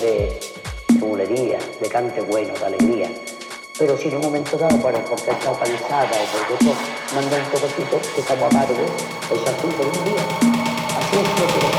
de, de de cante bueno, de alegría. Pero si en un momento dado, para porque está palizada o porque eso manda un toquecito, que estamos amargos, pues el se de un día. Así es lo que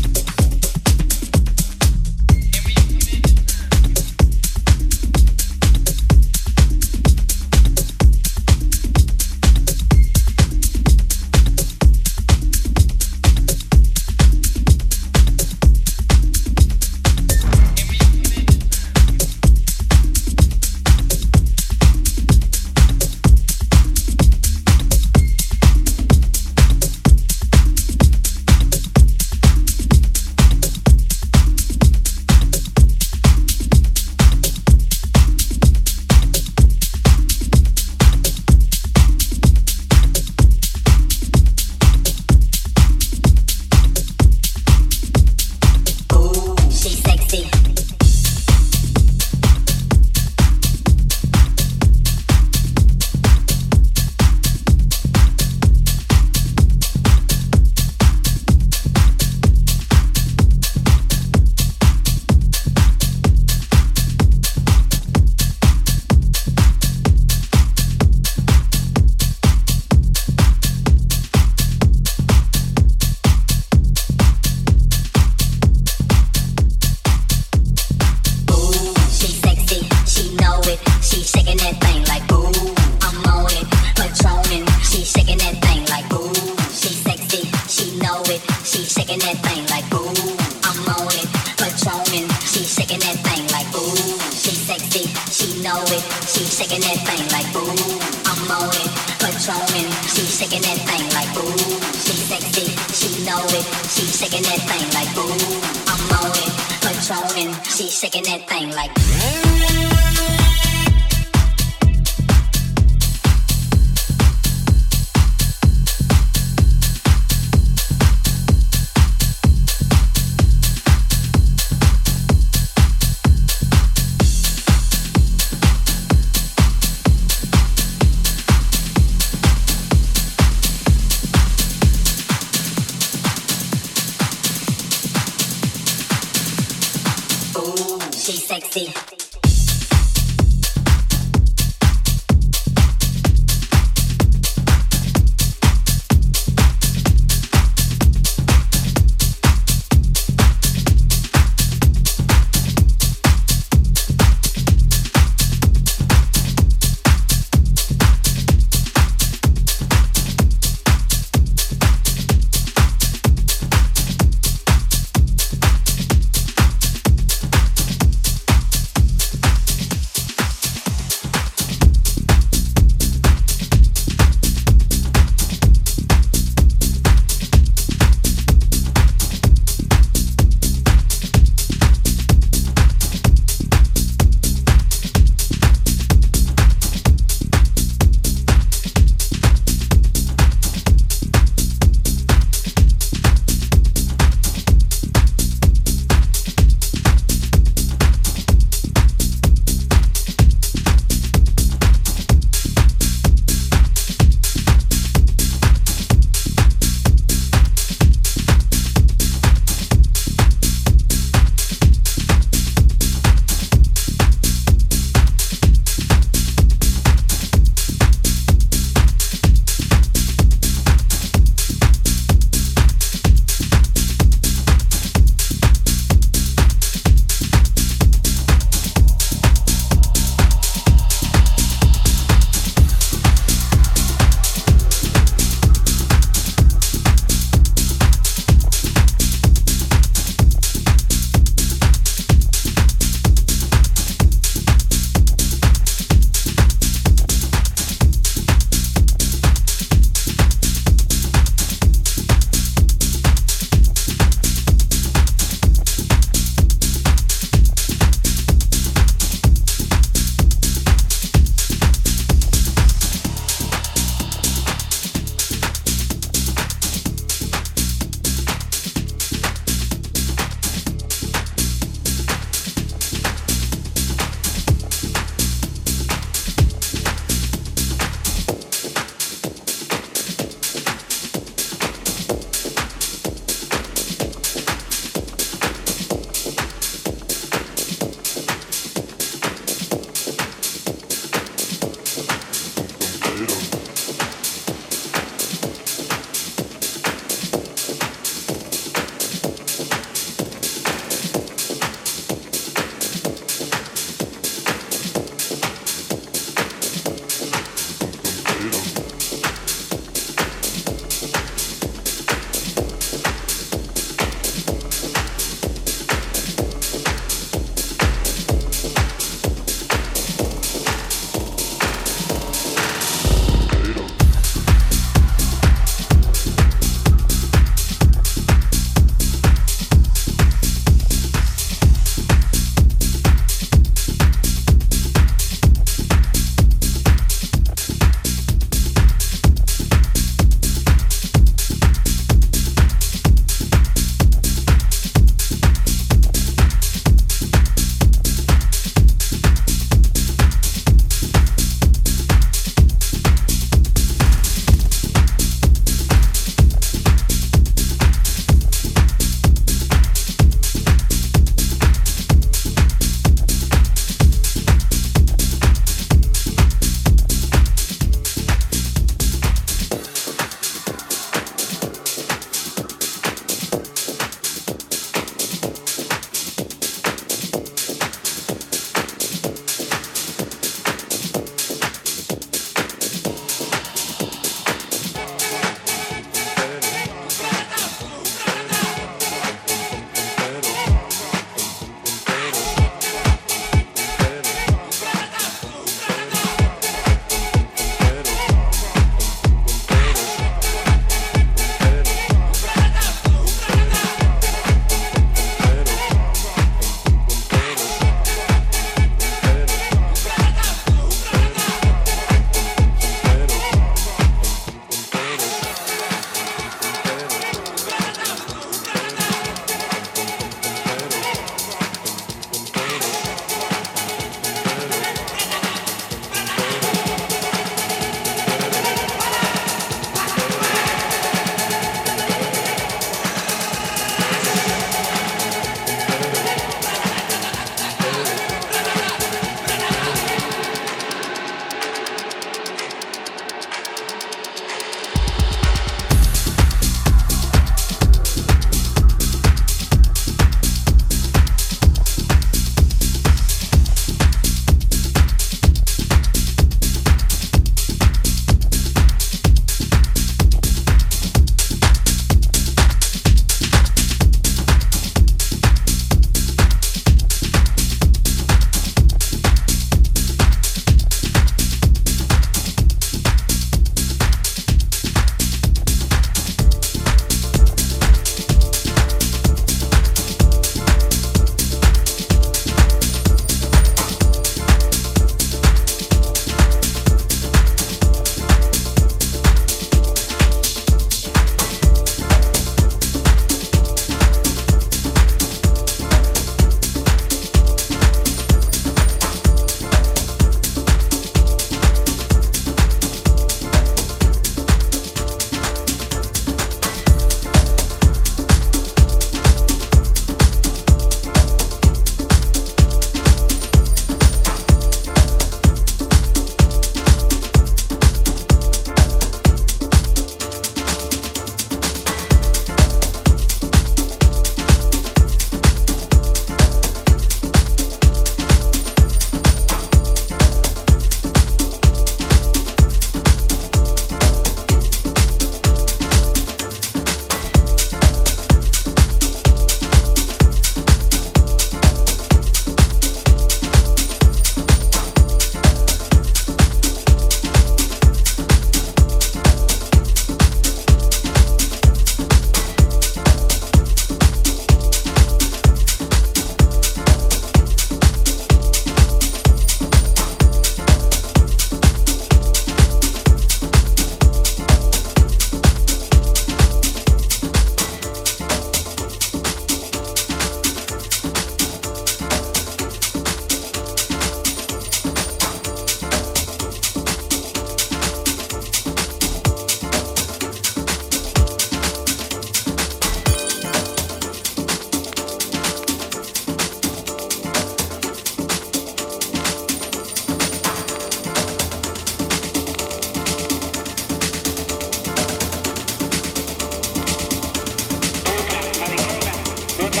No te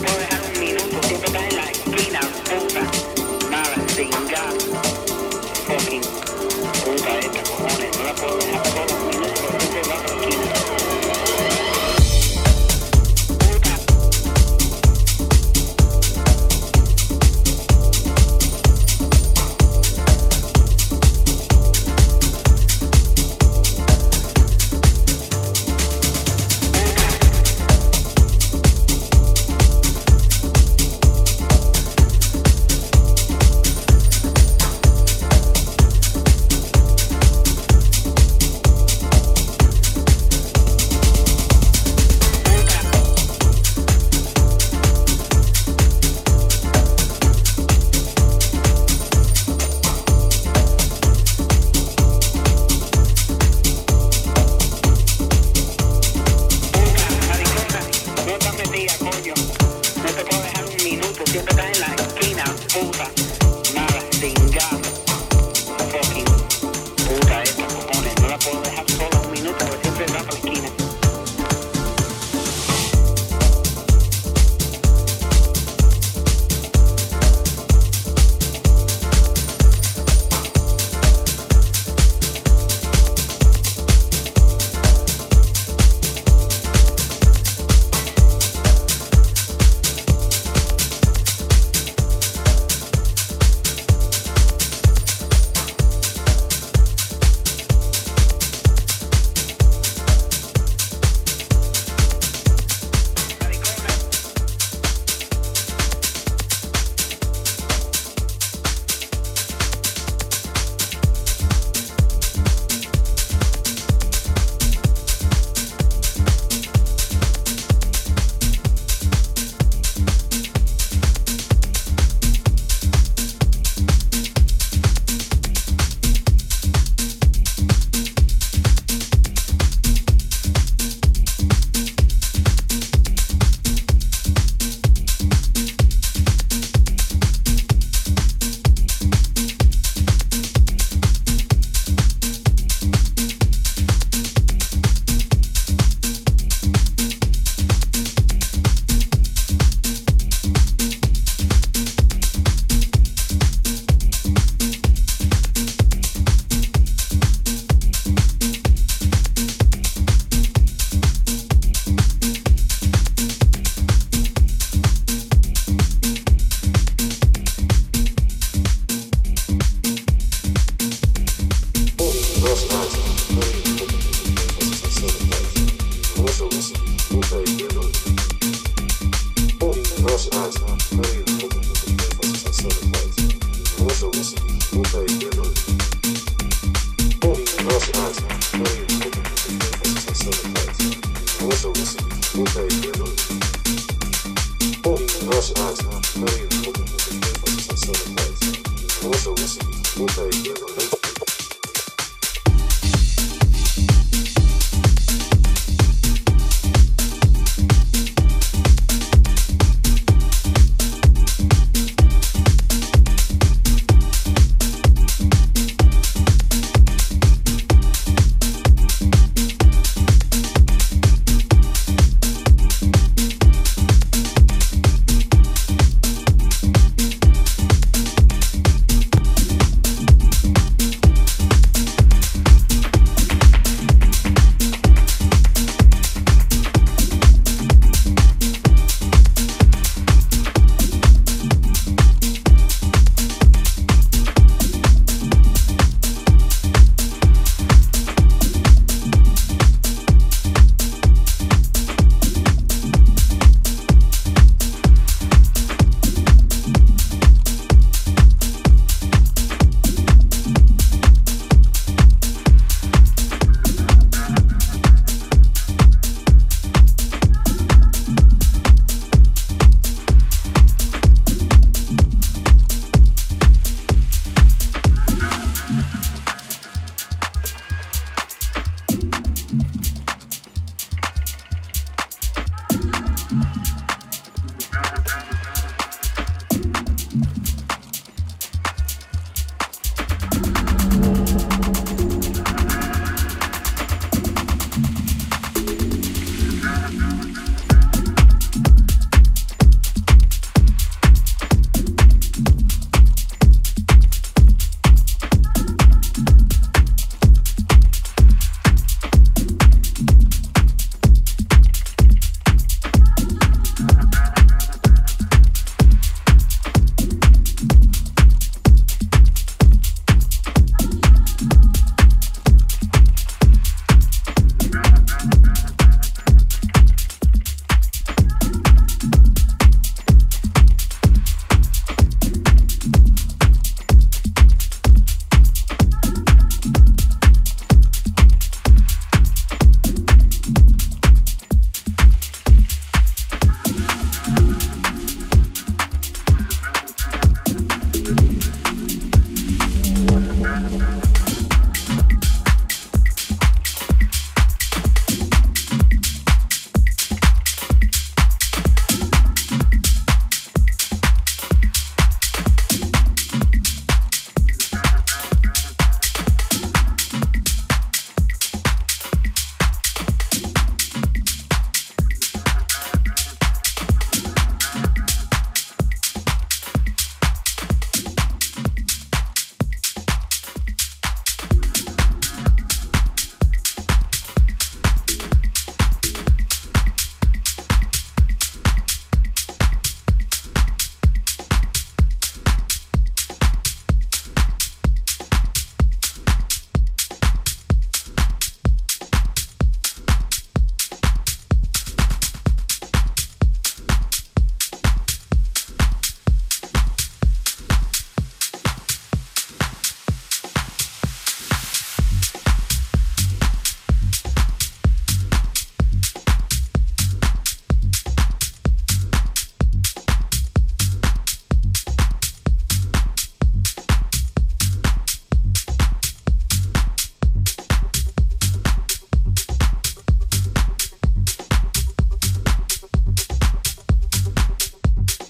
puedo dejar un minuto, siempre en la esquina, puta, nada,